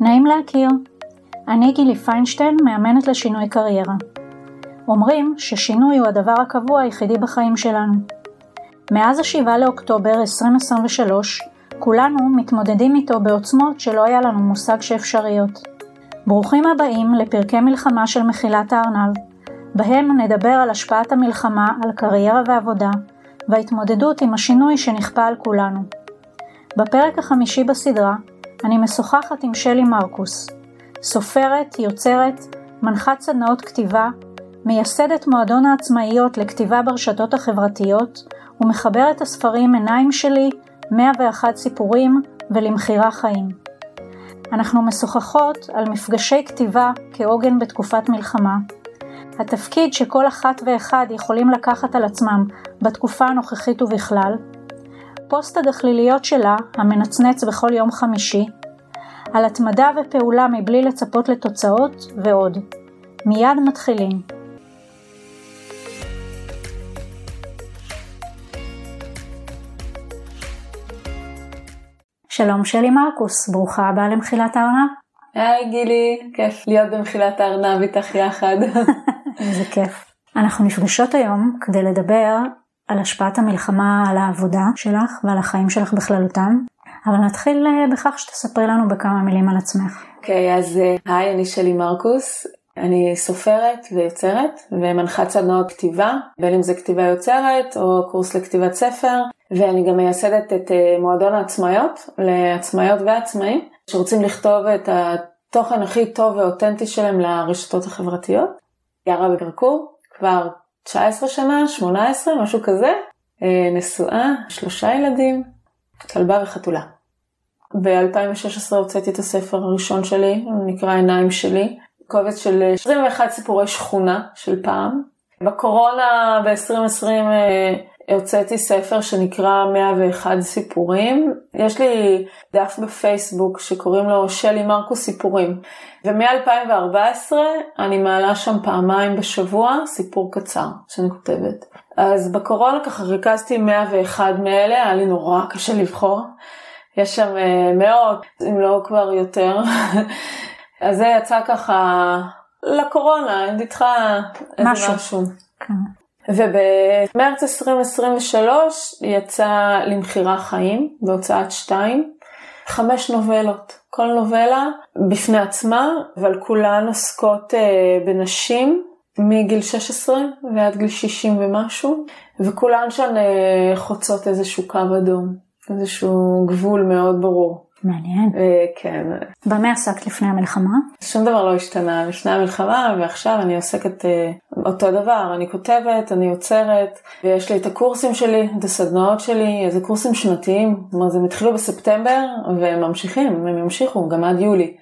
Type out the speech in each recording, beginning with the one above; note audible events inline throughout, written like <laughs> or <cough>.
נעים להכיר. אני גילי פיינשטיין, מאמנת לשינוי קריירה. אומרים ששינוי הוא הדבר הקבוע היחידי בחיים שלנו. מאז ה-7 לאוקטובר 2023, כולנו מתמודדים איתו בעוצמות שלא היה לנו מושג שאפשריות. ברוכים הבאים לפרקי מלחמה של מחילת הארנב, בהם נדבר על השפעת המלחמה על קריירה ועבודה, וההתמודדות עם השינוי שנכפה על כולנו. בפרק החמישי בסדרה, אני משוחחת עם שלי מרקוס, סופרת, יוצרת, מנחת סדנאות כתיבה, מייסדת מועדון העצמאיות לכתיבה ברשתות החברתיות, ומחברת הספרים עיניים שלי, 101 סיפורים ולמכירה חיים. אנחנו משוחחות על מפגשי כתיבה כעוגן בתקופת מלחמה, התפקיד שכל אחת ואחד יכולים לקחת על עצמם בתקופה הנוכחית ובכלל, פוסט הגחליליות שלה, המנצנץ בכל יום חמישי, על התמדה ופעולה מבלי לצפות לתוצאות ועוד. מיד מתחילים. שלום שלי מרקוס, ברוכה הבאה למחילת הארנב. היי גילי, כיף להיות במחילת הארנב איתך יחד. <laughs> איזה כיף. אנחנו נפגשות היום כדי לדבר על השפעת המלחמה על העבודה שלך ועל החיים שלך בכללותם, אבל נתחיל אה, בכך שתספרי לנו בכמה מילים על עצמך. אוקיי, okay, אז אה, היי, אני שלי מרקוס, אני סופרת ויוצרת ומנחת סדנאות כתיבה, בין אם זה כתיבה יוצרת או קורס לכתיבת ספר, ואני גם מייסדת את אה, מועדון העצמאיות לעצמאיות ועצמאים שרוצים לכתוב את התוכן הכי טוב ואותנטי שלהם לרשתות החברתיות. גרה בקרקור כבר 19 שנה, 18, משהו כזה, אה, נשואה, שלושה ילדים, כלבה וחתולה. ב-2016 הוצאתי את הספר הראשון שלי, הוא נקרא עיניים שלי, קובץ של 21 סיפורי שכונה של פעם. בקורונה ב-2020 הוצאתי ספר שנקרא 101 סיפורים. יש לי דף בפייסבוק שקוראים לו שלי מרקוס סיפורים. ומ-2014 אני מעלה שם פעמיים בשבוע סיפור קצר שאני כותבת. אז בקורונה ככה ריכזתי 101 מאלה, היה לי נורא קשה לבחור. יש שם אה, מאות, אם לא כבר יותר. <laughs> אז זה יצא ככה לקורונה, נדחה איזה משהו. משהו. כן. ובמרץ 2023 יצא למכירה חיים בהוצאת שתיים, חמש נובלות. כל נובלה בפני עצמה, אבל כולן עוסקות אה, בנשים מגיל 16 ועד גיל 60 ומשהו, וכולן שם אה, חוצות איזשהו קו אדום, איזשהו גבול מאוד ברור. מעניין. אה, כן. במה עסקת לפני המלחמה? שום דבר לא השתנה לפני המלחמה ועכשיו אני עוסקת אה, אותו דבר, אני כותבת, אני יוצרת ויש לי את הקורסים שלי, את הסדנאות שלי, איזה קורסים שנתיים, זאת אומרת הם התחילו בספטמבר והם ממשיכים, הם ימשיכו גם עד יולי.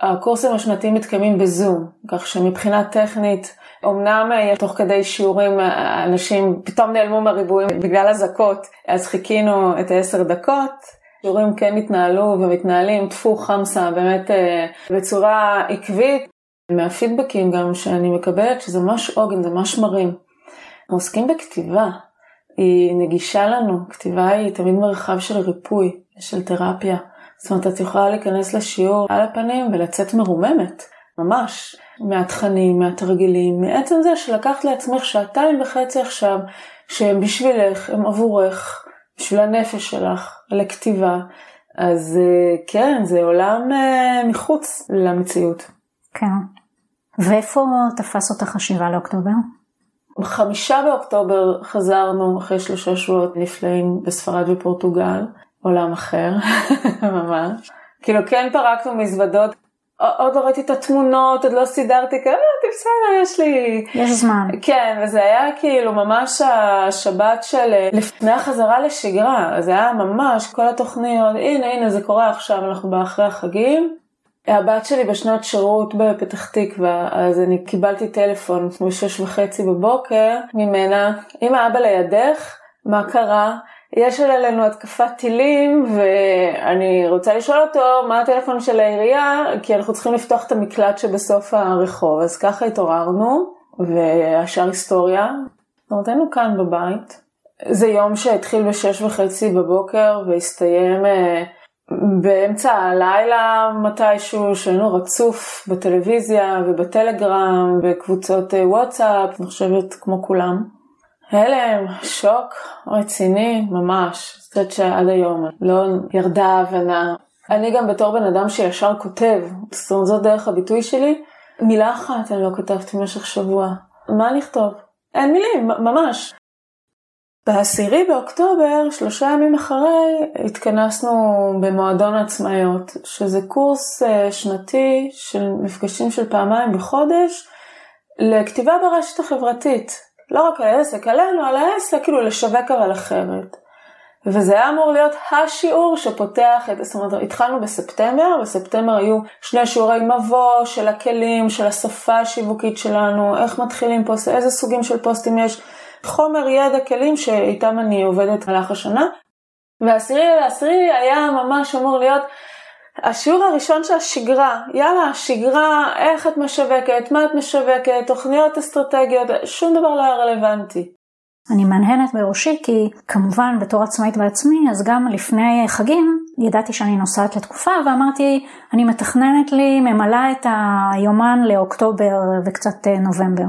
הקורסים השנתיים מתקיימים בזום, כך שמבחינה טכנית, אמנם אה, תוך כדי שיעורים אנשים פתאום נעלמו מהריבועים בגלל אזעקות, אז חיכינו את העשר דקות. שיעורים כן התנהלו ומתנהלים טפו חמסה באמת אה, בצורה עקבית. מהפידבקים גם שאני מקבלת שזה ממש עוגן, זה ממש מרים. אנחנו עוסקים בכתיבה, היא נגישה לנו, כתיבה היא תמיד מרחב של ריפוי, של תרפיה. זאת אומרת, את יכולה להיכנס לשיעור על הפנים ולצאת מרוממת, ממש, מהתכנים, מהתרגילים, מעצם זה שלקחת לעצמך שעתיים וחצי עכשיו, שהם בשבילך, הם עבורך, בשביל הנפש שלך, לכתיבה, אז אה, כן, זה עולם אה, מחוץ למציאות. כן. ואיפה תפס אותך השבעה לאוקטובר? בחמישה באוקטובר חזרנו אחרי שלושה שבועות נפלאים בספרד ופורטוגל, עולם אחר, <laughs> ממש. כאילו כן פרקנו מזוודות עוד לא ראיתי את התמונות, עוד לא סידרתי, כאילו, בסדר, יש לי... יש זמן. כן, וזה היה כאילו ממש השבת של אה, לפני החזרה לשגרה, זה היה ממש כל התוכניות, הנה, הנה, זה קורה עכשיו, אנחנו באחרי החגים. הבת שלי בשנת שירות בפתח תקווה, אז אני קיבלתי טלפון בשש וחצי בבוקר ממנה, אמא אבא לידך, מה קרה? יש עלינו התקפת טילים ואני רוצה לשאול אותו מה הטלפון של העירייה כי אנחנו צריכים לפתוח את המקלט שבסוף הרחוב אז ככה התעוררנו והשאר היסטוריה. נותנו כאן בבית. זה יום שהתחיל בשש וחצי בבוקר והסתיים אה, באמצע הלילה מתישהו, שהיינו רצוף בטלוויזיה ובטלגרם, בקבוצות אה, וואטסאפ, אני חושבת כמו כולם. הלם, שוק, רציני, ממש. זאת אומרת שעד היום לא ירדה ההבנה. אני גם בתור בן אדם שישר כותב, זאת אומרת זאת דרך הביטוי שלי, מילה אחת אני לא כתבתי במשך שבוע. מה נכתוב? אין מילים, ממש. בעשירי באוקטובר, שלושה ימים אחרי, התכנסנו במועדון העצמאיות, שזה קורס אה, שנתי של מפגשים של פעמיים בחודש לכתיבה ברשת החברתית. לא רק על העסק, עלינו, על העסק, כאילו לשווק אבל אחרת. וזה היה אמור להיות השיעור שפותח את, זאת אומרת, התחלנו בספטמבר, בספטמבר היו שני שיעורי מבוא של הכלים, של השפה השיווקית שלנו, איך מתחילים פוסט, איזה סוגים של פוסטים יש, חומר ידע כלים שאיתם אני עובדת במהלך השנה. והעשירי לעשירי היה ממש אמור להיות השיעור הראשון של השגרה, יאללה, שגרה, איך את משווקת, מה את משווקת, תוכניות אסטרטגיות, שום דבר לא היה רלוונטי. אני מהנהנת בראשי כי כמובן בתור עצמאית בעצמי, אז גם לפני חגים ידעתי שאני נוסעת לתקופה ואמרתי, אני מתכננת לי, ממלאה את היומן לאוקטובר וקצת אה, נובמבר.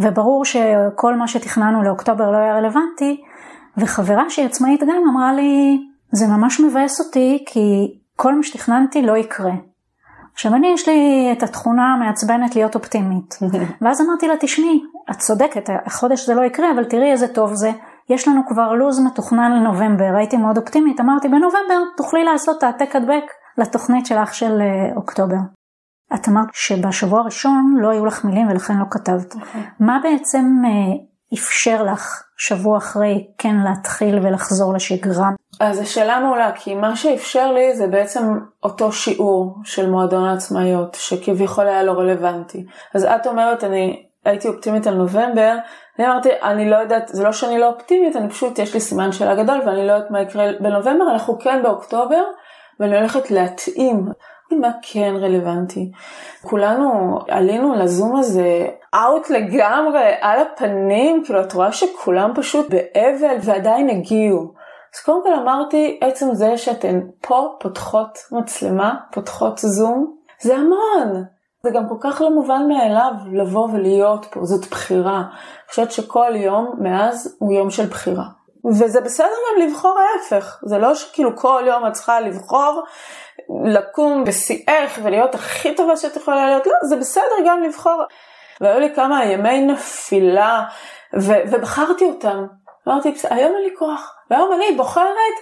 וברור שכל מה שתכננו לאוקטובר לא היה רלוונטי, וחברה שהיא עצמאית גם אמרה לי, זה ממש מבאס אותי כי כל מה שתכננתי לא יקרה. עכשיו אני יש לי את התכונה המעצבנת להיות אופטימית. <laughs> ואז אמרתי לה, תשמעי, את צודקת, החודש זה לא יקרה, אבל תראי איזה טוב זה. יש לנו כבר לו"ז מתוכנן לנובמבר, הייתי מאוד אופטימית, אמרתי בנובמבר תוכלי לעשות העתק הדבק לתוכנית שלך של אה, אוקטובר. את אמרת שבשבוע הראשון לא היו לך מילים ולכן לא כתבת. Okay. מה בעצם אה, אפשר לך שבוע אחרי כן להתחיל ולחזור לשגרה? אז השאלה מעולה, כי מה שאפשר לי זה בעצם אותו שיעור של מועדון העצמאיות, שכביכול היה לא רלוונטי. אז את אומרת, אני הייתי אופטימית על נובמבר, אני אמרתי, אני לא יודעת, זה לא שאני לא אופטימית, אני פשוט, יש לי סימן שאלה גדול ואני לא יודעת מה יקרה בנובמבר, אנחנו כן באוקטובר, ואני הולכת להתאים. מה כן רלוונטי. כולנו עלינו לזום הזה אאוט לגמרי, על הפנים, כאילו את רואה שכולם פשוט באבל ועדיין הגיעו. אז קודם כל אמרתי, עצם זה שאתן פה פותחות מצלמה, פותחות זום, זה המון. זה גם כל כך לא מובן מאליו לבוא ולהיות פה, זאת בחירה. אני חושבת שכל יום מאז הוא יום של בחירה. וזה בסדר גם לבחור ההפך, זה לא שכאילו כל יום את צריכה לבחור לקום בשיאך ולהיות הכי טובה שאת יכולה להיות, לא, זה בסדר גם לבחור. והיו לי כמה ימי נפילה, ו- ובחרתי אותם. אמרתי, היום אין לי כוח, והיום אני בוחרת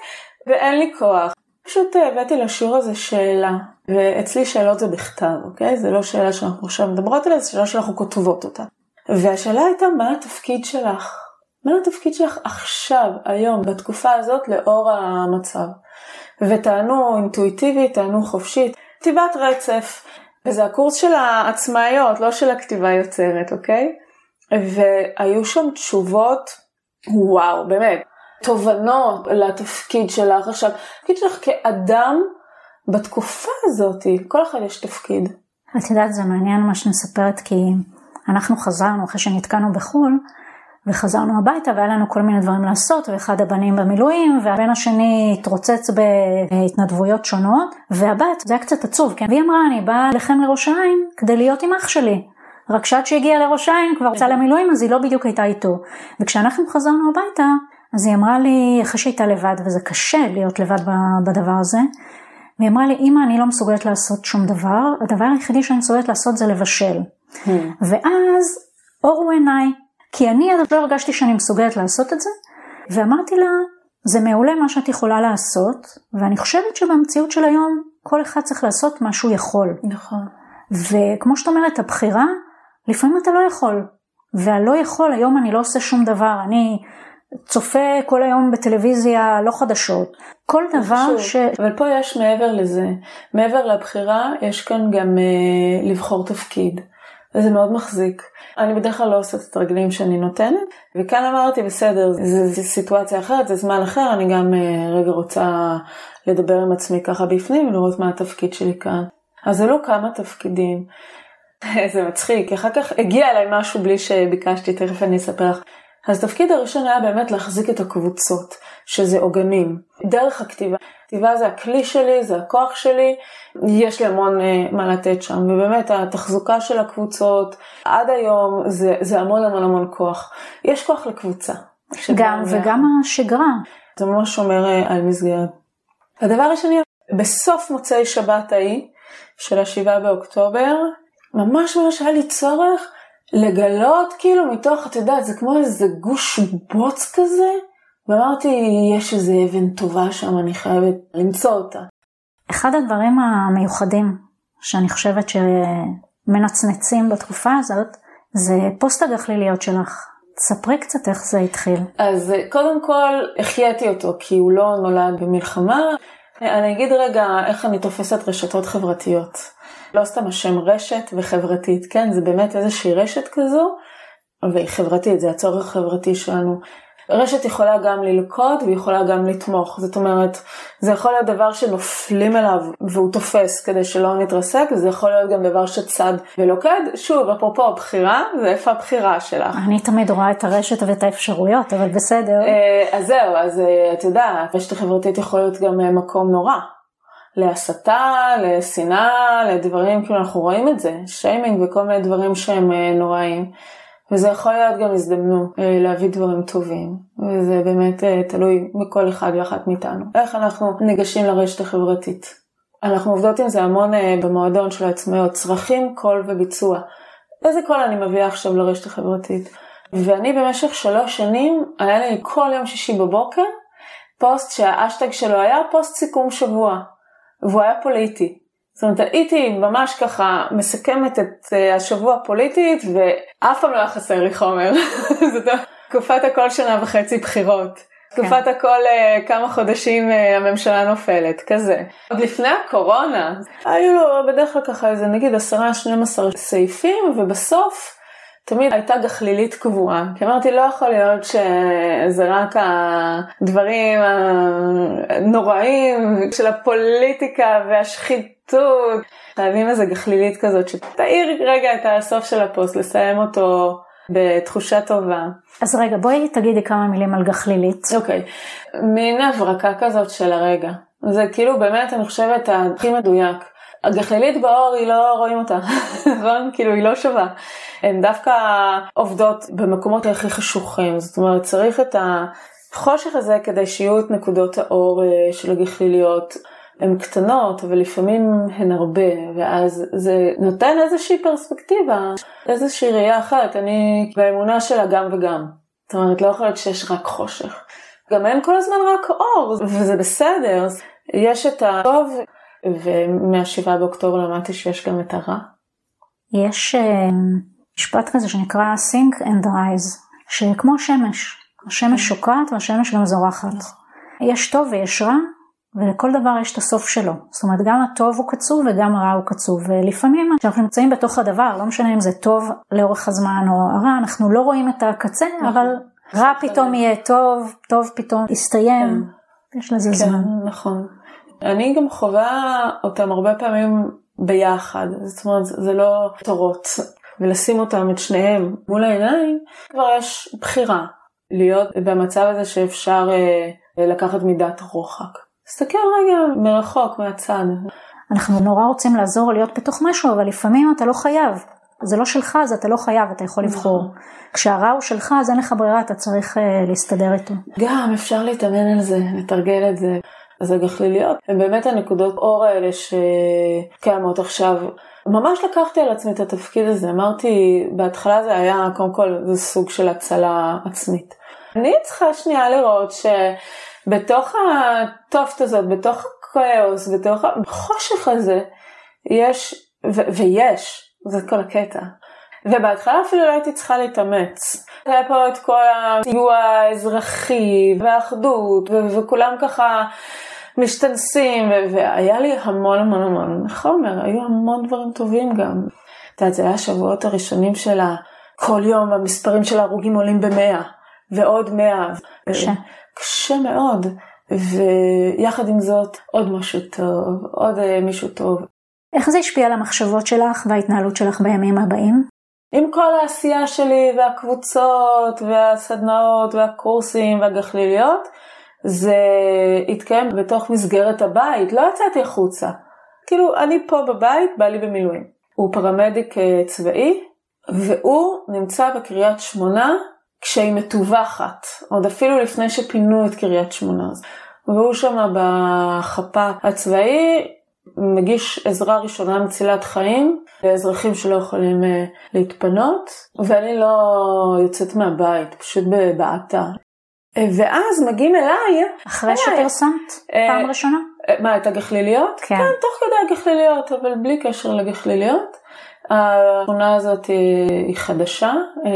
ואין לי כוח. פשוט אה, הבאתי לשיעור הזה שאלה, ואצלי שאלות זה בכתב, אוקיי? זה לא שאלה שאנחנו עכשיו מדברות עליה, זה שאלה שאנחנו כותבות אותה. והשאלה הייתה, מה התפקיד שלך? מה התפקיד שלך עכשיו, היום, בתקופה הזאת, לאור המצב? וטענו אינטואיטיבית, טענו חופשית, כתיבת רצף. וזה הקורס של העצמאיות, לא של הכתיבה יוצרת, אוקיי? והיו שם תשובות, וואו, באמת, תובנות לתפקיד שלך עכשיו, התפקיד שלך כאדם בתקופה הזאת, כל אחד יש תפקיד. את יודעת, זה מעניין מה שנספרת, כי אנחנו חזרנו אחרי שנתקענו בחו"ל, וחזרנו הביתה והיה לנו כל מיני דברים לעשות, ואחד הבנים במילואים, והבן השני התרוצץ בהתנדבויות שונות, והבת, זה היה קצת עצוב, כן? והיא אמרה, אני באה לכם לראש העין כדי להיות עם אח שלי. רק שעד שהגיעה לראש העין כבר יצאה למילואים, אז היא לא בדיוק הייתה איתו. וכשאנחנו חזרנו הביתה, אז היא אמרה לי, אחרי שהייתה לבד, וזה קשה להיות לבד בדבר הזה, והיא אמרה לי, אמא, אני לא מסוגלת לעשות שום דבר, הדבר היחידי שאני מסוגלת לעשות זה לבשל. Hmm. ואז אורו עיניי, כי אני לא הרגשתי שאני מסוגלת לעשות את זה, ואמרתי לה, זה מעולה מה שאת יכולה לעשות, ואני חושבת שבמציאות של היום, כל אחד צריך לעשות מה שהוא יכול. נכון. וכמו שאת אומרת, הבחירה, לפעמים אתה לא יכול. והלא יכול, היום אני לא עושה שום דבר, אני צופה כל היום בטלוויזיה, לא חדשות. כל דבר ש... אבל פה יש מעבר לזה. מעבר לבחירה, יש כאן גם אה, לבחור תפקיד. וזה מאוד מחזיק. אני בדרך כלל לא עושה את התרגלים שאני נותנת, וכאן אמרתי בסדר, זו סיטואציה אחרת, זה זמן אחר, אני גם uh, רגע רוצה לדבר עם עצמי ככה בפנים ולראות מה התפקיד שלי כאן. אז עלו כמה תפקידים. <laughs> זה מצחיק, אחר כך הגיע אליי משהו בלי שביקשתי, תכף אני אספר לך. אז התפקיד הראשון היה באמת להחזיק את הקבוצות, שזה עוגנים, דרך הכתיבה. כתיבה זה הכלי שלי, זה הכוח שלי, יש לי המון uh, מה לתת שם, ובאמת התחזוקה של הקבוצות עד היום זה, זה המון המון המון כוח. יש כוח לקבוצה. גם וגם השגרה. זה ממש שומר uh, על מסגרת. הדבר השני, בסוף מוצאי שבת ההיא, של השבעה באוקטובר, ממש ממש היה לי צורך לגלות כאילו מתוך, את יודעת, זה כמו איזה גוש בוץ כזה, ואמרתי, יש איזה אבן טובה שם, אני חייבת למצוא אותה. אחד הדברים המיוחדים שאני חושבת שמנצנצים בתקופה הזאת, זה פוסט הגחליליות שלך. ספרי קצת איך זה התחיל. אז קודם כל החייתי אותו, כי הוא לא נולד במלחמה. אני אגיד רגע איך אני תופסת רשתות חברתיות. לא סתם השם רשת וחברתית, כן? זה באמת איזושהי רשת כזו, והיא חברתית, זה הצורך החברתי שלנו. רשת יכולה גם ללכוד ויכולה גם לתמוך, זאת אומרת, זה יכול להיות דבר שנופלים אליו והוא תופס כדי שלא נתרסק, וזה יכול להיות גם דבר שצד ולוקד. שוב, אפרופו הבחירה, זה איפה הבחירה שלך. אני תמיד רואה את הרשת ואת האפשרויות, אבל בסדר. אה, אז זהו, אז אה, את יודעת, רשת החברתית יכול להיות גם אה, מקום נורא. להסתה, לשנאה, לדברים, כאילו אנחנו רואים את זה, שיימינג וכל מיני דברים שהם נוראים. וזה יכול להיות גם הזדמנות אה, להביא דברים טובים, וזה באמת אה, תלוי בכל אחד ואחת מאיתנו. איך אנחנו ניגשים לרשת החברתית. אנחנו עובדות עם זה המון אה, במועדון של העצמאיות, צרכים, קול וביצוע. איזה קול אני מביאה עכשיו לרשת החברתית? ואני במשך שלוש שנים, היה לי כל יום שישי בבוקר פוסט שהאשטג שלו היה פוסט סיכום שבוע, והוא היה פוליטי. זאת אומרת, הייתי ממש ככה מסכמת את אה, השבוע הפוליטית, ואף פעם לא היה חסר לי חומר. <laughs> זאת תקופת הכל שנה וחצי בחירות. כן. תקופת הכל אה, כמה חודשים אה, הממשלה נופלת, כזה. עוד לפני הקורונה, היו לו בדרך כלל ככה איזה נגיד 10-12 סעיפים, ובסוף תמיד הייתה גחלילית קבועה. כי אמרתי, לא יכול להיות שזה רק הדברים הנוראים של הפוליטיקה והשחיתות. שטות. חייבים איזה גחלילית כזאת שתאיר רגע את הסוף של הפוסט, לסיים אותו בתחושה טובה. אז רגע, בואי תגידי כמה מילים על גחלילית. אוקיי, okay. מין הברקה כזאת של הרגע. זה כאילו באמת, אני חושבת, הכי מדויק. הגחלילית באור היא לא רואים אותה, <laughs> נכון? כאילו היא לא שווה. הן דווקא עובדות במקומות הכי חשוכים, זאת אומרת צריך את החושך הזה כדי שיהיו את נקודות האור אה, של הגחליליות. הן קטנות, אבל לפעמים הן הרבה, ואז זה נותן איזושהי פרספקטיבה, איזושהי ראייה אחרת. אני באמונה של הגם וגם. זאת אומרת, לא יכול להיות שיש רק חושך. גם אין כל הזמן רק אור, וזה בסדר. יש את הטוב, ומהשבעה באוקטובר למדתי שיש גם את הרע. יש uh, משפט כזה שנקרא think and rise, שכמו שמש, השמש שוקעת והשמש גם זורחת. נכון. יש טוב ויש רע, ולכל דבר יש את הסוף שלו. זאת אומרת, גם הטוב הוא קצוב וגם הרע הוא קצוב. ולפעמים כשאנחנו נמצאים בתוך הדבר, לא משנה אם זה טוב לאורך הזמן או הרע, אנחנו לא רואים את הקצה, נכון. אבל רע פתאום יהיה טוב, טוב פתאום יסתיים. כן. יש לזה כן, זמן. נכון. אני גם חווה אותם הרבה פעמים ביחד. זאת אומרת, זה לא תורות. ולשים אותם, את שניהם, מול העיניים, כבר יש בחירה. להיות במצב הזה שאפשר אה, לקחת מידת רוחק. תסתכל רגע מרחוק, מהצד. אנחנו נורא רוצים לעזור להיות בתוך משהו, אבל לפעמים אתה לא חייב. זה לא שלך, אז אתה לא חייב, אתה יכול לבחור. נכון. כשהרע הוא שלך, אז אין לך ברירה, אתה צריך uh, להסתדר איתו. גם אפשר להתאמן על זה, לתרגל את זה. אז הגחליליות הן באמת הנקודות אור האלה שקיימות עכשיו. ממש לקחתי על עצמי את התפקיד הזה, אמרתי, בהתחלה זה היה, קודם כל, זה סוג של הצלה עצמית. אני צריכה שנייה לראות ש... בתוך הטופט הזאת, בתוך הכאוס, בתוך החושך הזה, יש, ו- ויש, זה כל הקטע. ובהתחלה אפילו לא הייתי צריכה להתאמץ. היה פה את כל הסיוע האזרחי והאחדות, ו- וכולם ככה משתנסים, ו- והיה לי המון המון המון חומר, היו המון דברים טובים גם. את יודעת, זה היה השבועות הראשונים שלה, כל יום המספרים של ההרוגים עולים במאה, ועוד מאה. קשה. קשה מאוד, ויחד עם זאת עוד משהו טוב, עוד אה, מישהו טוב. איך זה השפיע על המחשבות שלך וההתנהלות שלך בימים הבאים? עם כל העשייה שלי והקבוצות והסדנאות והקורסים והגחליליות, זה התקיים בתוך מסגרת הבית, לא יצאתי החוצה. כאילו, אני פה בבית, בא לי במילואים. הוא פרמדיק אה, צבאי, והוא נמצא בקריית שמונה כשהיא מטווחת, עוד אפילו לפני שפינו את קריית שמונה. והוא שם בחפה הצבאי, מגיש עזרה ראשונה מצילת חיים לאזרחים שלא יכולים אה, להתפנות, ואני לא יוצאת מהבית, פשוט בבעתה. אה, ואז מגיעים אליי. אחרי שפרסמת? פעם ראשונה? מה, את הגחליליות? כן. כן, תוך כדי הגחליליות, אבל בלי קשר לגחליליות. השכונה הזאת היא חדשה,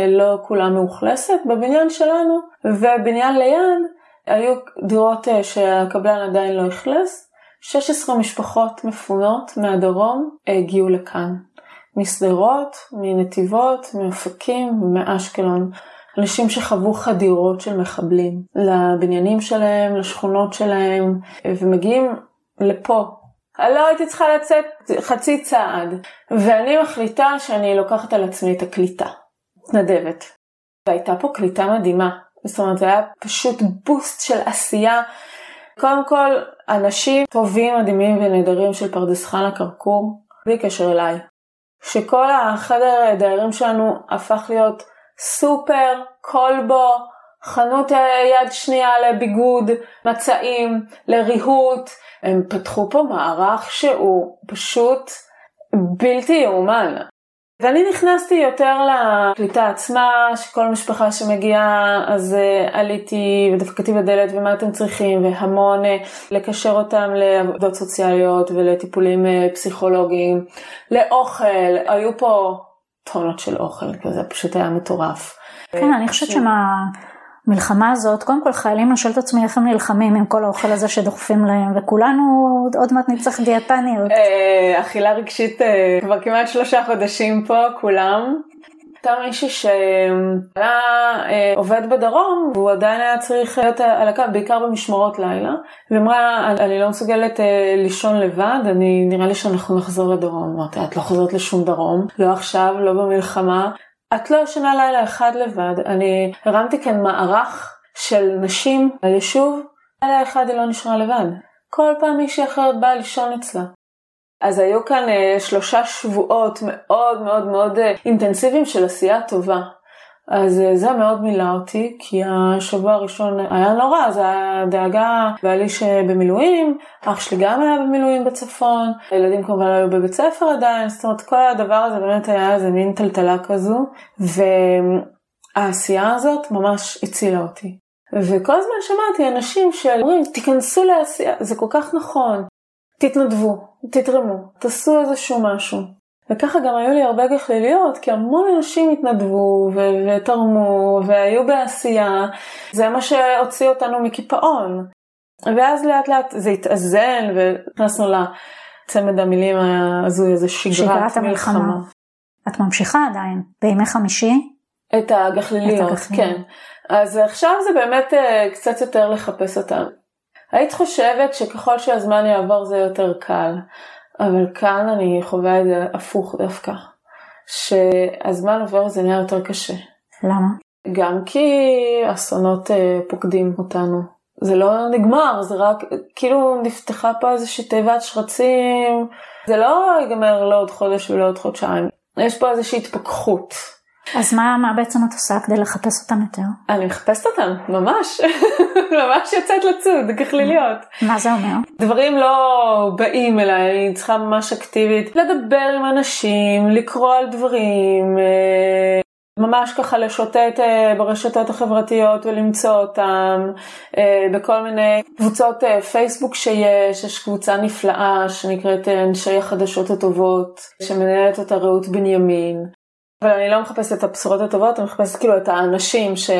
לא כולה מאוכלסת בבניין שלנו, ובניין ליד היו דירות שהקבלן עדיין לא אכלס. 16 משפחות מפונות מהדרום הגיעו לכאן. משדרות, מנתיבות, מאופקים ומאשקלון. אנשים שחוו חדירות של מחבלים לבניינים שלהם, לשכונות שלהם, ומגיעים לפה. לא הייתי צריכה לצאת חצי צעד, ואני מחליטה שאני לוקחת על עצמי את הקליטה. מתנדבת. והייתה פה קליטה מדהימה. זאת אומרת, זה היה פשוט בוסט של עשייה. קודם כל, אנשים טובים, מדהימים ונהדרים של פרדס חנה כרכור, בלי קשר אליי. שכל החדר דיירים שלנו הפך להיות סופר, כלבו, חנות יד שנייה לביגוד, מצעים, לריהוט. הם פתחו פה מערך שהוא פשוט בלתי יאומן. ואני נכנסתי יותר לקליטה עצמה, שכל משפחה שמגיעה אז uh, עליתי ודפקתי בדלת ומה אתם צריכים, והמון uh, לקשר אותם לעבודות סוציאליות ולטיפולים uh, פסיכולוגיים, לאוכל, היו פה טונות של אוכל כזה, פשוט היה מטורף. כן, אני חושבת שמהמלחמה הזאת, קודם כל חיילים, אני שואלת את עצמי איך הם נלחמים עם כל האוכל הזה שדוחפים להם, וכולנו עוד מעט נצטרך דיאטניות. אכילה רגשית כבר כמעט שלושה חודשים פה, כולם. הייתה מישהי שהיה עובד בדרום והוא עדיין היה צריך להיות על הקו, בעיקר במשמרות לילה. והיא אמרה, אני לא מסוגלת לישון לבד, אני, נראה לי שאנחנו נחזור לדרום. אמרתי, את לא חוזרת לשום דרום, לא עכשיו, לא במלחמה. את לא ישנה לילה אחד לבד, אני הרמתי כאן מערך של נשים ליישוב, לילה אחד היא לא נשארה לבד. כל פעם מישהי אחרת באה לישון אצלה. אז היו כאן אה, שלושה שבועות מאוד מאוד מאוד אה, אינטנסיביים של עשייה טובה. אז אה, זה מאוד מילא אותי, כי השבוע הראשון היה נורא, זה היה דאגה, בעלי שבמילואים, אח שלי גם היה במילואים בצפון, הילדים כמובן היו בבית ספר עדיין, זאת אומרת כל הדבר הזה באמת היה איזה מין טלטלה כזו, והעשייה הזאת ממש הצילה אותי. וכל הזמן שמעתי אנשים שאומרים, תיכנסו לעשייה, זה כל כך נכון, תתנדבו, תתרמו, תעשו איזשהו משהו. וככה גם היו לי הרבה גחליליות, כי המון אנשים התנדבו ו- ותרמו והיו בעשייה, זה מה שהוציא אותנו מקיפאון. ואז לאט לאט זה התאזן ונכנסנו לצמד המילים ההזוי הזה, שגרת, שגרת המלחמה. מלחמה. את ממשיכה עדיין, בימי חמישי? את הגחליליות, את כן. אז עכשיו זה באמת uh, קצת יותר לחפש אותן. היית חושבת שככל שהזמן יעבור זה יותר קל. אבל כאן אני חווה את זה הפוך דווקא, שהזמן עובר וזה נהיה יותר קשה. למה? גם כי אסונות אה, פוקדים אותנו. זה לא נגמר, זה רק, כאילו נפתחה פה איזושהי תיבת שרצים, זה לא ייגמר לעוד חודש ולעוד חודשיים. יש פה איזושהי התפכחות. אז מה, מה בעצם את עושה כדי לחפש אותם יותר? אני מחפשת אותם, ממש. <laughs> ממש יוצאת לצוד, גחליליות. מה זה אומר? דברים לא באים אליי, אני צריכה ממש אקטיבית לדבר עם אנשים, לקרוא על דברים, אה, ממש ככה לשוטט אה, ברשתות החברתיות ולמצוא אותם, אה, בכל מיני קבוצות פייסבוק שיש, יש קבוצה נפלאה שנקראת אנשי החדשות הטובות, שמנהלת אותה רעות בנימין. אבל אני לא מחפשת את הבשורות הטובות, אני מחפשת כאילו את האנשים ש...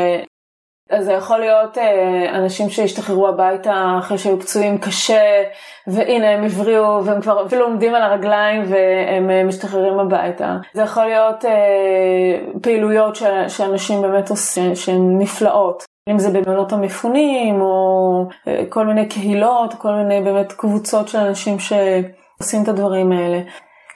אז זה יכול להיות אה, אנשים שהשתחררו הביתה אחרי שהיו פצועים קשה, והנה הם הבריאו והם כבר אפילו עומדים על הרגליים והם אה, משתחררים הביתה. זה יכול להיות אה, פעילויות ש... שאנשים באמת עושים, שהן נפלאות. אם זה במעונות המפונים, או כל מיני קהילות, כל מיני באמת קבוצות של אנשים שעושים את הדברים האלה.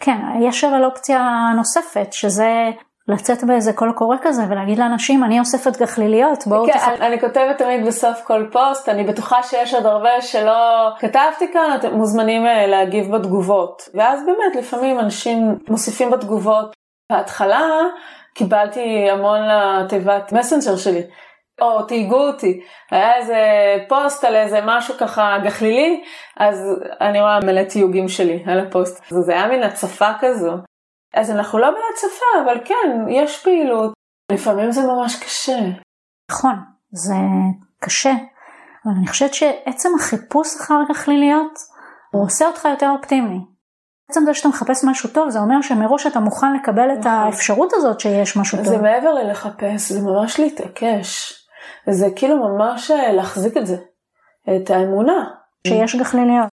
כן, יש אבל אופציה נוספת, שזה לצאת באיזה קול קורא כזה ולהגיד לאנשים אני אוספת גחליליות בואו כן. אני, אני כותבת תמיד בסוף כל פוסט, אני בטוחה שיש עוד הרבה שלא כתבתי כאן, אתם מוזמנים אה, להגיב בתגובות. ואז באמת לפעמים אנשים מוסיפים בתגובות. בהתחלה קיבלתי המון לתיבת מסנג'ר שלי. או תייגו אותי, היה איזה פוסט על איזה משהו ככה גחלילי, אז אני רואה מלא תיוגים שלי על הפוסט. זה היה מין הצפה כזו. אז אנחנו לא בהצפה, אבל כן, יש פעילות. לפעמים זה ממש קשה. נכון, זה קשה, אבל אני חושבת שעצם החיפוש אחר גחליליות, הוא עושה אותך יותר אופטימי. עצם זה שאתה מחפש משהו טוב, זה אומר שמראש אתה מוכן לקבל את נכון. האפשרות הזאת שיש משהו טוב. זה מעבר ללחפש, זה ממש להתעקש. זה כאילו ממש אה, להחזיק את זה, את האמונה. שיש גחליליות.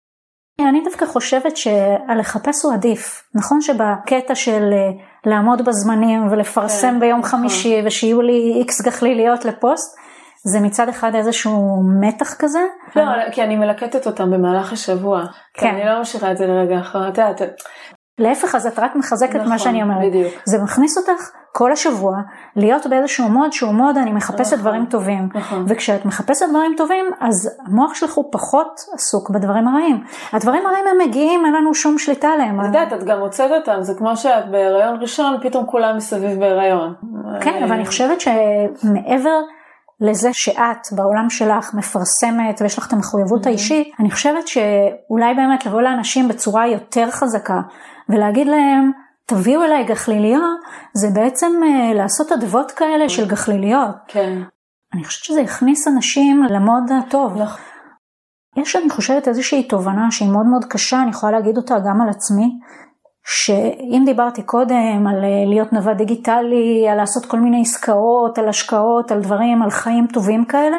אני דווקא חושבת שהלחפש הוא עדיף. נכון שבקטע של אה, לעמוד בזמנים ולפרסם כן, ביום נכון. חמישי ושיהיו לי איקס גחליליות לפוסט, זה מצד אחד איזשהו מתח כזה. לא, כי אני מלקטת אותם במהלך השבוע. כן. אני לא משאירה את זה לרגע אחר. את יודעת, להפך, אז את רק מחזקת נכון, מה שאני אומרת. בדיוק. זה מכניס אותך כל השבוע להיות באיזשהו מוד שהוא מוד אני מחפשת נכון, דברים טובים. נכון. וכשאת מחפשת דברים טובים, אז המוח שלך הוא פחות עסוק בדברים הרעים. הדברים הרעים הם מגיעים, אין לנו שום שליטה עליהם. את יודעת, את גם מוצאת אותם, זה כמו שאת בהיריון ראשון, פתאום כולם מסביב בהיריון. כן, אבל אני חושבת שמעבר לזה שאת בעולם שלך מפרסמת ויש לך את המחויבות האישית, אני חושבת שאולי באמת לבוא לאנשים בצורה יותר חזקה ולהגיד להם, תביאו אליי גחליליות, זה בעצם אה, לעשות אדוות כאלה של גחליליות. כן. אני חושבת שזה יכניס אנשים למוד הטוב. נכון. יש, אני חושבת, איזושהי תובנה שהיא מאוד מאוד קשה, אני יכולה להגיד אותה גם על עצמי, שאם דיברתי קודם על אה, להיות נווד דיגיטלי, על לעשות כל מיני עסקאות, על השקעות, על דברים, על חיים טובים כאלה,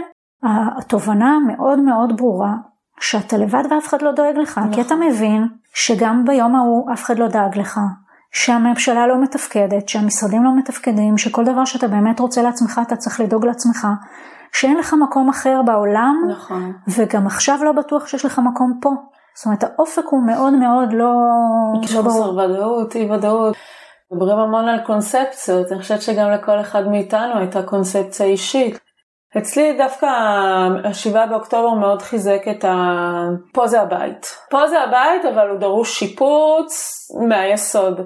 התובנה מאוד מאוד ברורה, שאתה לבד ואף אחד לא דואג לך, כי אתה מבין שגם ביום ההוא אף אחד לא דאג לך, שהממשלה לא מתפקדת, שהמשרדים לא מתפקדים, שכל דבר שאתה באמת רוצה לעצמך אתה צריך לדאוג לעצמך, שאין לך מקום אחר בעולם, נכון. וגם עכשיו לא בטוח שיש לך מקום פה. זאת אומרת האופק הוא מאוד מאוד לא, לא חוסר ברור. ודאות, אי ודאות. מדברים המון על קונספציות, אני חושבת שגם לכל אחד מאיתנו הייתה קונספציה אישית. אצלי דווקא השבעה באוקטובר מאוד חיזק את ה... פה זה הבית. פה זה הבית, אבל הוא דרוש שיפוץ מהיסוד.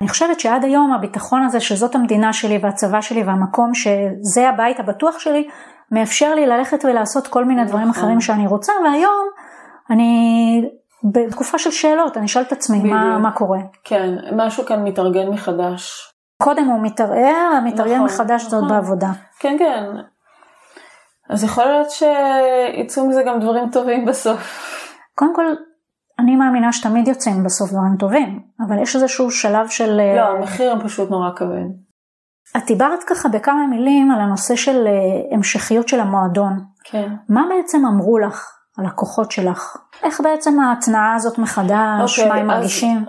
אני חושבת שעד היום הביטחון הזה שזאת המדינה שלי והצבא שלי והמקום שזה הבית הבטוח שלי, מאפשר לי ללכת ולעשות כל מיני דברים נכון. אחרים שאני רוצה, והיום אני בתקופה של שאלות, אני אשאל את עצמי מה, בדיוק. מה קורה. כן, משהו כאן מתארגן מחדש. קודם הוא מתערער, המתארגן נכון, מחדש זאת נכון. בעבודה. כן, כן. אז יכול להיות שיצאו מזה גם דברים טובים בסוף. קודם כל, אני מאמינה שתמיד יוצאים בסוף דברים טובים, אבל יש איזשהו שלב של... לא, המחיר פשוט נורא כבד. את דיברת ככה בכמה מילים על הנושא של אה, המשכיות של המועדון. כן. מה בעצם אמרו לך, הלקוחות שלך? איך בעצם ההתנעה הזאת מחדש, אוקיי, מה הם מרגישים?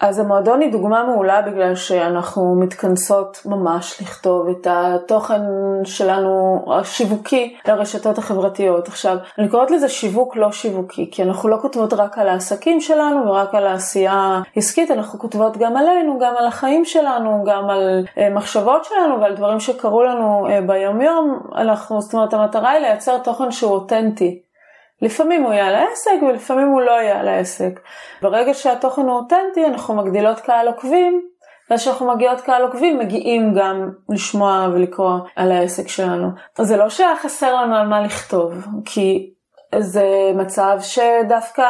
אז המועדון היא דוגמה מעולה בגלל שאנחנו מתכנסות ממש לכתוב את התוכן שלנו השיווקי לרשתות החברתיות. עכשיו, אני קוראת לזה שיווק לא שיווקי, כי אנחנו לא כותבות רק על העסקים שלנו ורק על העשייה העסקית, אנחנו כותבות גם עלינו, גם על החיים שלנו, גם על אה, מחשבות שלנו ועל דברים שקרו לנו אה, ביומיום. אנחנו, זאת אומרת, המטרה היא לייצר תוכן שהוא אותנטי. לפעמים הוא יהיה על העסק ולפעמים הוא לא יהיה על העסק. ברגע שהתוכן הוא אותנטי אנחנו מגדילות קהל עוקבים, ואז כשאנחנו מגיעות קהל עוקבים מגיעים גם לשמוע ולקרוא על העסק שלנו. זה לא שהיה חסר לנו על מה לכתוב, כי זה מצב שדווקא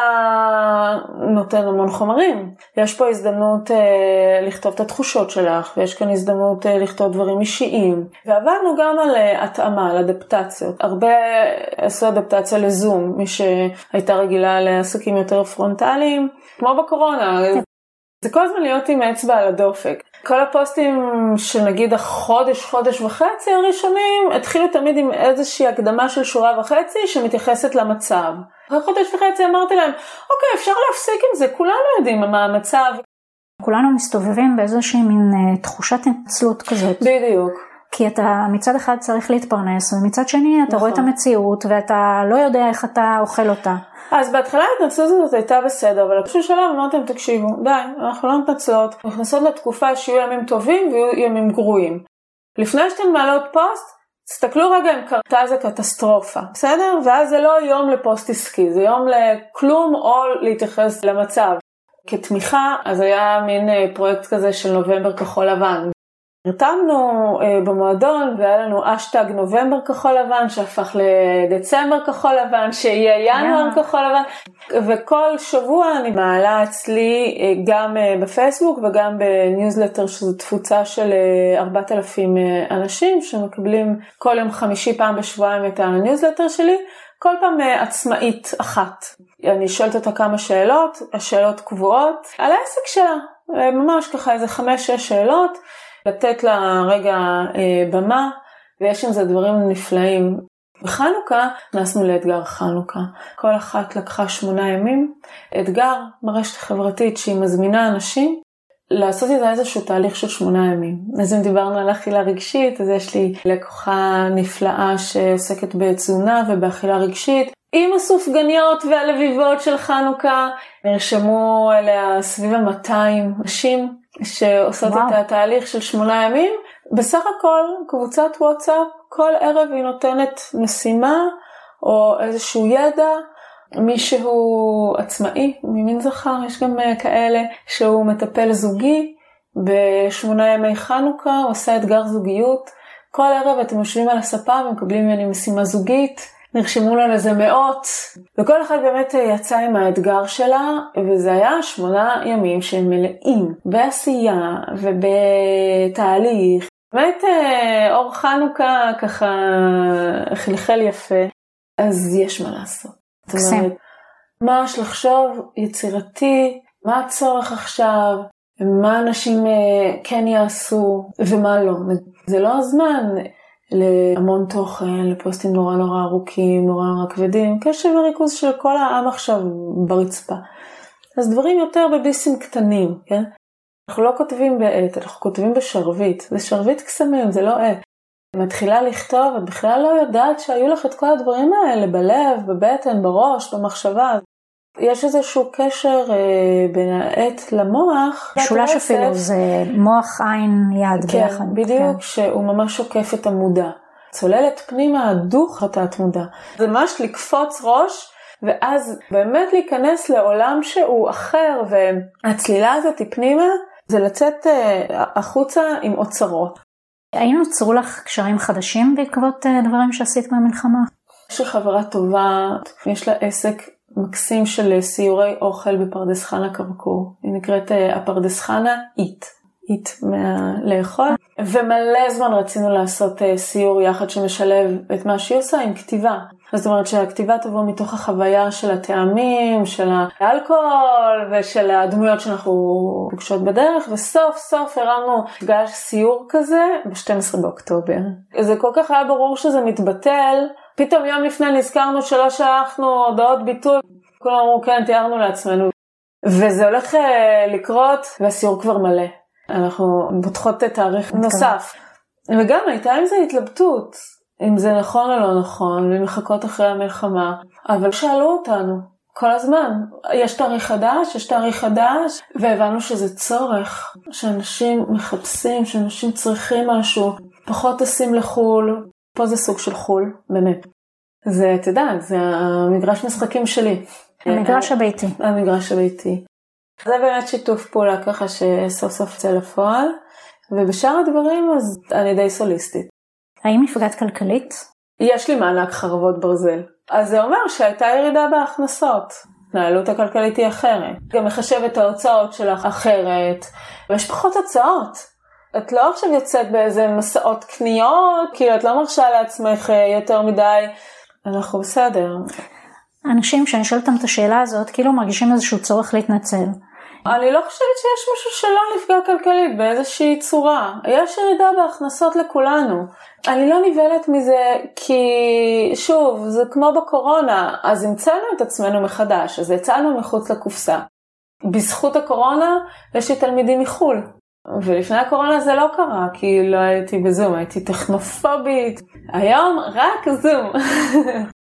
נותן המון חומרים. יש פה הזדמנות אה, לכתוב את התחושות שלך, ויש כאן הזדמנות אה, לכתוב דברים אישיים. ועבדנו גם על אה, התאמה, על אדפטציות. הרבה עשו אדפטציה לזום, מי שהייתה רגילה לעסקים יותר פרונטליים, כמו בקורונה. זה כל הזמן להיות עם אצבע על הדופק. כל הפוסטים שנגיד החודש, חודש וחצי הראשונים, התחילו תמיד עם איזושהי הקדמה של שורה וחצי שמתייחסת למצב. אחרי חודש וחצי אמרתי להם, אוקיי, אפשר להפסיק עם זה, כולנו יודעים מה המצב. כולנו מסתובבים באיזושהי מין אה, תחושת התנצלות כזאת. בדיוק. כי אתה מצד אחד צריך להתפרנס, ומצד שני אתה נכון. רואה את המציאות, ואתה לא יודע איך אתה אוכל אותה. אז בהתחלה ההתנצלות הזאת הייתה בסדר, אבל באיזשהו שלב אמרתם, תקשיבו, די, אנחנו לא מתנצלות, נכנסות לתקופה שיהיו ימים טובים ויהיו ימים גרועים. לפני שאתן מעלות פוסט, תסתכלו רגע אם קרתה איזה קטסטרופה, בסדר? ואז זה לא יום לפוסט עסקי, זה יום לכלום או להתייחס למצב. כתמיכה, אז היה מין אה, פרויקט כזה של נובמבר כחול לבן. נרתמנו אה, במועדון והיה לנו אשטג נובמבר כחול לבן שהפך לדצמבר כחול לבן, שיהיה ינואר Yeah. כחול לבן, וכל שבוע אני מעלה אצלי אה, גם אה, בפייסבוק וגם בניוזלטר שזו תפוצה של אה, 4,000 אה, אנשים שמקבלים כל יום חמישי פעם בשבועיים את הניוזלטר שלי, כל פעם עצמאית אחת. אני שואלת אותה כמה שאלות, השאלות קבועות, על העסק שלה, ממש ככה איזה חמש-שש שאלות. לתת לה רגע אה, במה, ויש עם זה דברים נפלאים. בחנוכה נכנסנו לאתגר חנוכה. כל אחת לקחה שמונה ימים. אתגר ברשת החברתית שהיא מזמינה אנשים לעשות איתה איזשהו תהליך של שמונה ימים. אז אם דיברנו על אכילה רגשית, אז יש לי לקוחה נפלאה שעוסקת בתזונה ובאכילה רגשית. עם הסופגניות והלביבות של חנוכה, נרשמו אליה סביב ה-200 נשים שעושות וואו. את התהליך של שמונה ימים. בסך הכל קבוצת וואטסאפ, כל ערב היא נותנת משימה או איזשהו ידע. מישהו עצמאי ממין זכר, יש גם אה, כאלה שהוא מטפל זוגי בשמונה ימי חנוכה, עושה אתגר זוגיות. כל ערב אתם יושבים על הספה ומקבלים ממני משימה זוגית. נרשמו לה לזה מאות, וכל אחד באמת יצא עם האתגר שלה, וזה היה שמונה ימים שהם מלאים בעשייה ובתהליך. באמת אה, אור חנוכה ככה חלחל יפה, אז יש מה לעשות. מקסים. אומרת, ממש לחשוב יצירתי, מה הצורך עכשיו, מה אנשים אה, כן יעשו ומה לא. זה לא הזמן להמון תוכן, לפוסטים נורא נורא ארוכים, נורא נורא כבדים, קשב וריכוז של כל העם עכשיו ברצפה. אז דברים יותר בביסים קטנים, כן? אנחנו לא כותבים בעט, אנחנו כותבים בשרביט. זה שרביט קסמים, זה לא עט. מתחילה לכתוב, את בכלל לא יודעת שהיו לך את כל הדברים האלה בלב, בבטן, בראש, במחשבה. יש איזשהו קשר אה, בין העט למוח. משולש. אפילו, זה מוח, עין, יד כן, ביחד. בדיוק, שהוא ממש עוקף את המודע. צוללת פנימה הדוך התת מודע. זה ממש לקפוץ ראש, ואז באמת להיכנס לעולם שהוא אחר, והצלילה הזאת פנימה, זה לצאת אה, החוצה עם אוצרות. האם נוצרו לך קשרים חדשים בעקבות אה, דברים שעשית במלחמה? יש לי חברה טובה, יש לה עסק מקסים של סיורי אוכל בפרדס חנה כרכור. היא נקראת אה, הפרדס חנה איט. איט לאכול. ומלא זמן רצינו לעשות אה, סיור יחד שמשלב את מה שהיא עושה עם כתיבה. זאת אומרת שהכתיבה תבוא מתוך החוויה של הטעמים, של האלכוהול ושל הדמויות שאנחנו פוגשות בדרך, וסוף סוף הרמנו מפגש סיור כזה ב-12 באוקטובר. זה כל כך היה ברור שזה מתבטל, פתאום יום לפני נזכרנו שלא שלחנו הודעות ביטול, כולם אמרו כן, תיארנו לעצמנו. וזה הולך אה, לקרות, והסיור כבר מלא. אנחנו פותחות תאריך נוסף. וגם הייתה עם זה התלבטות, אם זה נכון או לא נכון, ומחכות אחרי המלחמה, אבל שאלו אותנו כל הזמן, יש תאריך חדש, יש תאריך חדש, והבנו שזה צורך, שאנשים מחפשים, שאנשים צריכים משהו, פחות טסים לחו"ל, פה זה סוג של חו"ל, באמת. זה, את יודעת, זה המגרש משחקים שלי. המגרש הביתי. המגרש הביתי. זה באמת שיתוף פעולה ככה שסוף סוף יצא לפועל, ובשאר הדברים אז אני די סוליסטית. האם נפגעת כלכלית? יש לי מענק חרבות ברזל. אז זה אומר שהייתה ירידה בהכנסות. ההתנהלות הכלכלית היא אחרת. גם מחשב את ההוצאות שלך אחרת, ויש פחות הוצאות. את לא עכשיו יוצאת באיזה מסעות קניות, כאילו את לא מרשה לעצמך יותר מדי, אנחנו בסדר. אנשים, שאני שואלת אותם את השאלה הזאת, כאילו מרגישים איזשהו צורך להתנצל. אני לא חושבת שיש מישהו שלא נפגע כלכלית באיזושהי צורה. יש ירידה בהכנסות לכולנו. אני לא נבהלת מזה כי, שוב, זה כמו בקורונה, אז המצאנו את עצמנו מחדש, אז יצאנו מחוץ לקופסה. בזכות הקורונה יש לי תלמידים מחו"ל. ולפני הקורונה זה לא קרה, כי לא הייתי בזום, הייתי טכנופובית. היום רק זום.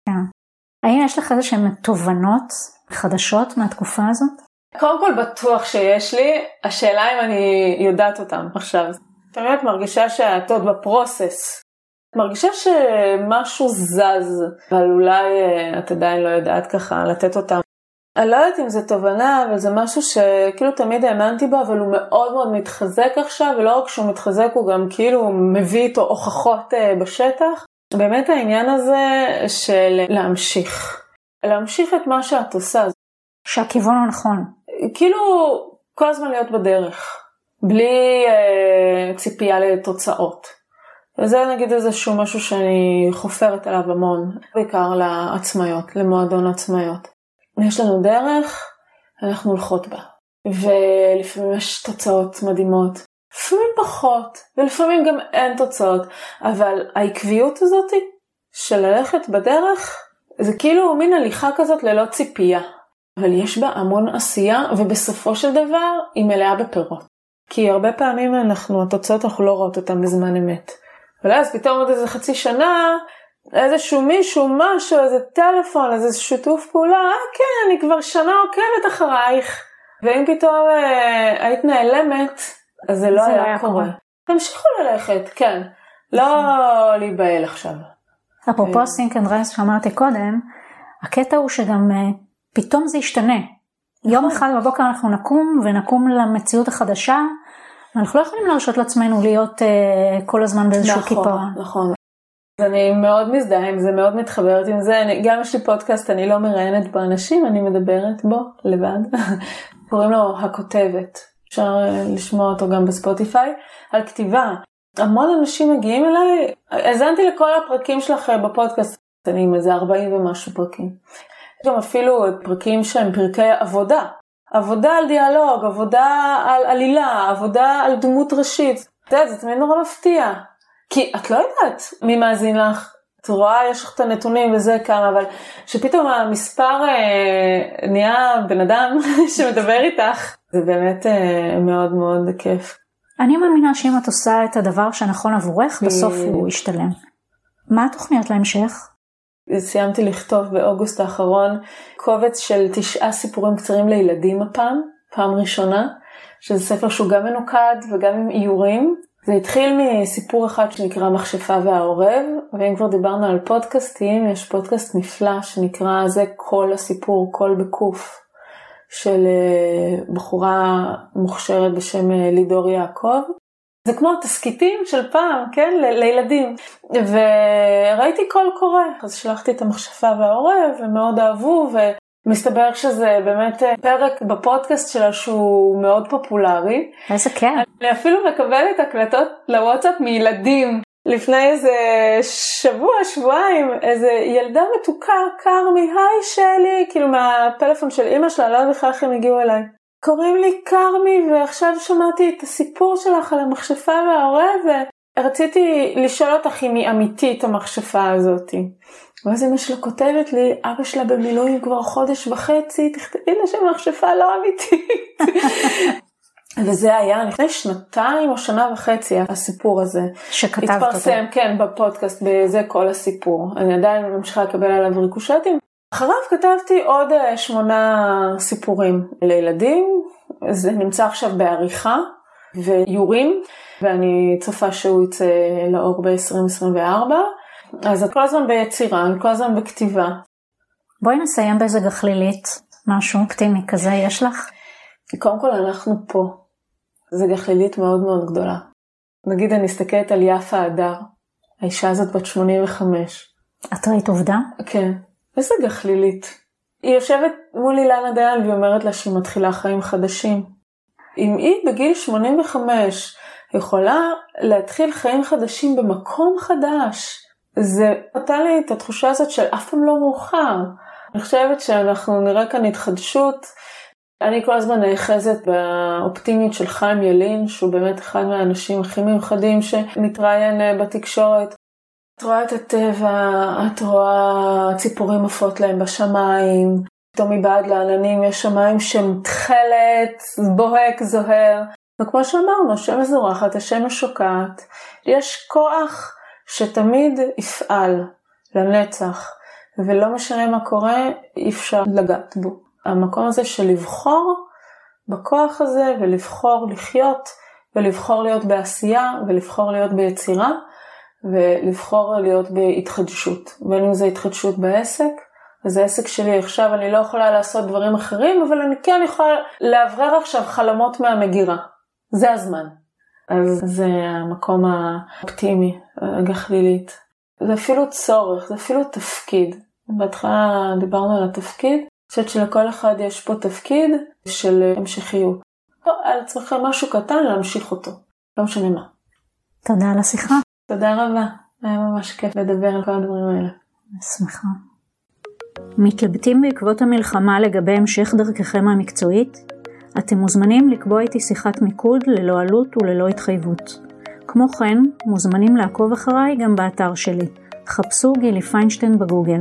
כן. <laughs> האם יש לך איזה שהן תובנות חדשות מהתקופה הזאת? קודם כל בטוח שיש לי, השאלה אם אני יודעת אותם עכשיו. באמת מרגישה שאת עוד בפרוסס. מרגישה שמשהו זז, אבל אולי אה, את עדיין לא יודעת ככה לתת אותם. אני לא יודעת אם זה תובנה, אבל זה משהו שכאילו תמיד האמנתי בו, אבל הוא מאוד מאוד מתחזק עכשיו, ולא רק שהוא מתחזק, הוא גם כאילו מביא איתו הוכחות אה, בשטח. באמת העניין הזה של להמשיך. להמשיך את מה שאת עושה. שהכיוון הוא נכון. כאילו כל הזמן להיות בדרך, בלי אה, ציפייה לתוצאות. וזה נגיד איזשהו משהו שאני חופרת עליו המון, בעיקר לעצמאיות, למועדון עצמאיות. יש לנו דרך, אנחנו הולכות בה. ולפעמים יש תוצאות מדהימות, לפעמים פחות, ולפעמים גם אין תוצאות, אבל העקביות הזאת של ללכת בדרך, זה כאילו מין הליכה כזאת ללא ציפייה. אבל יש בה המון עשייה, ובסופו של דבר היא מלאה בפירות. כי הרבה פעמים אנחנו, התוצאות אנחנו לא רואות אותן בזמן אמת. אבל אז פתאום עוד איזה חצי שנה, איזשהו מישהו, משהו, איזה טלפון, איזה שיתוף פעולה, אה כן, אני כבר שנה עוקבת אחרייך. ואם פתאום אה, היית נעלמת, אז זה לא זה היה, היה קורה. תמשיכו ללכת, כן. לא להיבהל עכשיו. אפרופו sink and rise שאמרתי קודם, הקטע הוא שגם אה, פתאום זה ישתנה. יום אחד בבוקר אנחנו נקום ונקום למציאות החדשה, ואנחנו לא יכולים להרשות לעצמנו להיות אה, כל הזמן באיזשהו נכון, קיפאון. נכון, נכון. אני מאוד מזדהה עם זה, מאוד מתחברת עם זה. אני, גם יש לי פודקאסט, אני לא מראיינת בו אנשים, אני מדברת בו לבד. <laughs> קוראים לו הכותבת. אפשר אה, לשמוע אותו גם בספוטיפיי, על כתיבה. המון אנשים מגיעים אליי, האזנתי לכל הפרקים שלך אה, בפודקאסט, אני עם איזה 40 ומשהו פרקים. יש גם אפילו פרקים שהם פרקי עבודה. עבודה על דיאלוג, עבודה על עלילה, עבודה על דמות ראשית. את יודעת, זה תמיד נורא מפתיע. כי את לא יודעת מי מאזין לך. את רואה, יש לך את הנתונים וזה כמה, אבל שפתאום המספר אה, נהיה בן אדם <laughs> שמדבר איתך, זה באמת אה, מאוד מאוד כיף. אני מאמינה שאם את עושה את הדבר שנכון עבורך, בסוף הוא ישתלם. מה התוכניות להמשך? סיימתי לכתוב באוגוסט האחרון קובץ של תשעה סיפורים קצרים לילדים הפעם, פעם ראשונה, שזה ספר שהוא גם מנוקד וגם עם איורים. זה התחיל מסיפור אחד שנקרא מכשפה והעורב, ואם כבר דיברנו על פודקאסטים, יש פודקאסט נפלא שנקרא זה כל הסיפור, קול בקוף, של אה, בחורה מוכשרת בשם אה, לידור יעקב. זה כמו תסכיתים של פעם, כן? ל- לילדים. וראיתי קול קורא, אז שלחתי את המכשפה והעורב, הם מאוד אהבו, ומסתבר שזה באמת אה, פרק בפודקאסט שלה שהוא מאוד פופולרי. איזה כיף. אני אפילו מקבלת הקלטות לוואטסאפ מילדים. לפני איזה שבוע, שבועיים, איזה ילדה מתוקה, כרמי, היי שלי, כאילו מהפלאפון של אימא שלה, לא יודעת בכלל איך הם הגיעו אליי. קוראים לי כרמי ועכשיו שמעתי את הסיפור שלך על המכשפה והעורב ורציתי לשאול אותך אם היא אמיתית המכשפה הזאתי. ואז אמא שלה כותבת לי, אבא שלה במילואים כבר חודש וחצי, תכתבי לה שהמכשפה לא אמיתית. <laughs> וזה היה לפני שנתיים או שנה וחצי הסיפור הזה. שכתבת אותו. התפרסם, כן, בפודקאסט, בזה כל הסיפור. אני עדיין ממשיכה לקבל עליו ריקושטים. אחריו כתבתי עוד אה, שמונה סיפורים לילדים, זה נמצא עכשיו בעריכה ויורים, ואני צופה שהוא יצא לאור ב-2024. אז את כל הזמן ביצירה, אני כל הזמן בכתיבה. בואי נסיים באיזה גחלילית, משהו אופטימי כזה יש לך? קודם כל אנחנו פה. זו גחלילית מאוד מאוד גדולה. נגיד אני מסתכלת על יפה הדר, האישה הזאת בת 85. את ראית עובדה? כן. איזה גחלילית. היא יושבת מול אילנה דיין והיא אומרת לה שהיא מתחילה חיים חדשים. אם היא בגיל 85 יכולה להתחיל חיים חדשים במקום חדש, זה נתן לי את התחושה הזאת של אף פעם לא מאוחר. אני חושבת שאנחנו נראה כאן התחדשות. אני כל הזמן נאחזת באופטימיות של חיים ילין, שהוא באמת אחד מהאנשים הכי מיוחדים שמתראיין אה, בתקשורת. את רואה את הטבע, את רואה ציפורים עפות להם בשמיים, פתאום מבעד לעננים יש שמיים שהם תכלת, בוהק, זוהר. וכמו שאמרנו, השמש זורחת, השמש שוקעת, יש כוח שתמיד יפעל לנצח, ולא משנה מה קורה, אי אפשר לגעת בו. המקום הזה של לבחור בכוח הזה ולבחור לחיות ולבחור להיות בעשייה ולבחור להיות ביצירה ולבחור להיות בהתחדשות. בין אם זה התחדשות בעסק, אז העסק שלי עכשיו אני לא יכולה לעשות דברים אחרים, אבל אני כן יכולה לאוורר עכשיו חלומות מהמגירה. זה הזמן. אז זה המקום האופטימי, הגחלילית. זה אפילו צורך, זה אפילו תפקיד. בהתחלה דיברנו על התפקיד, אני חושבת שלכל אחד יש פה תפקיד של המשכיות. לא, על עצמכם משהו קטן להמשיך אותו, לא משנה מה. תודה על השיחה. תודה רבה, היה ממש כיף לדבר על כל הדברים האלה. שמחה. מתלבטים בעקבות המלחמה לגבי המשך דרככם המקצועית? אתם מוזמנים לקבוע איתי שיחת מיקוד ללא עלות וללא התחייבות. כמו כן, מוזמנים לעקוב אחריי גם באתר שלי. חפשו גילי פיינשטיין בגוגל.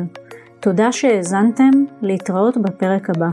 תודה שהאזנתם, להתראות בפרק הבא.